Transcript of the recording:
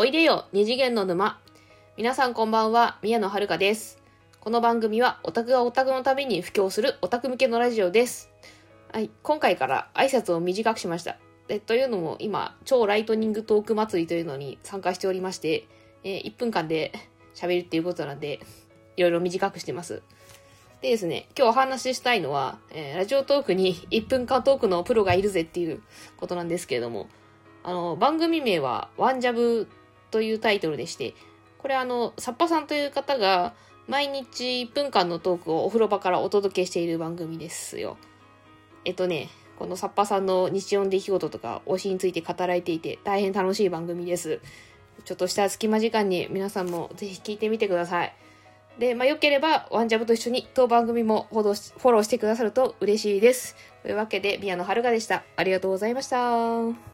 おいでよ二次元の沼。皆さんこんばんは宮野遥です。この番組はオタクがオタクのために布教するオタク向けのラジオです。はい今回から挨拶を短くしました。でというのも今超ライトニングトーク祭りというのに参加しておりまして、えー1分間で喋るっていうことなんでいろいろ短くしてます。でですね、今日お話ししたいのは、えーラジオトークに1分間トークのプロがいるぜっていうことなんですけれども、あの、番組名はワンジャブというタイトルでして、これあの、サッパさんという方が毎日1分間のトークをお風呂場からお届けしている番組ですよ。えっとね、このサッパさんの日常の出来事とか推しについて語られていて大変楽しい番組です。ちょっとした隙間時間に皆さんもぜひ聞いてみてください。で、まあ、よければ、ワンジャブと一緒に当番組もフォローしフォローしてくださると嬉しいです。というわけで、宮野遥でした。ありがとうございました。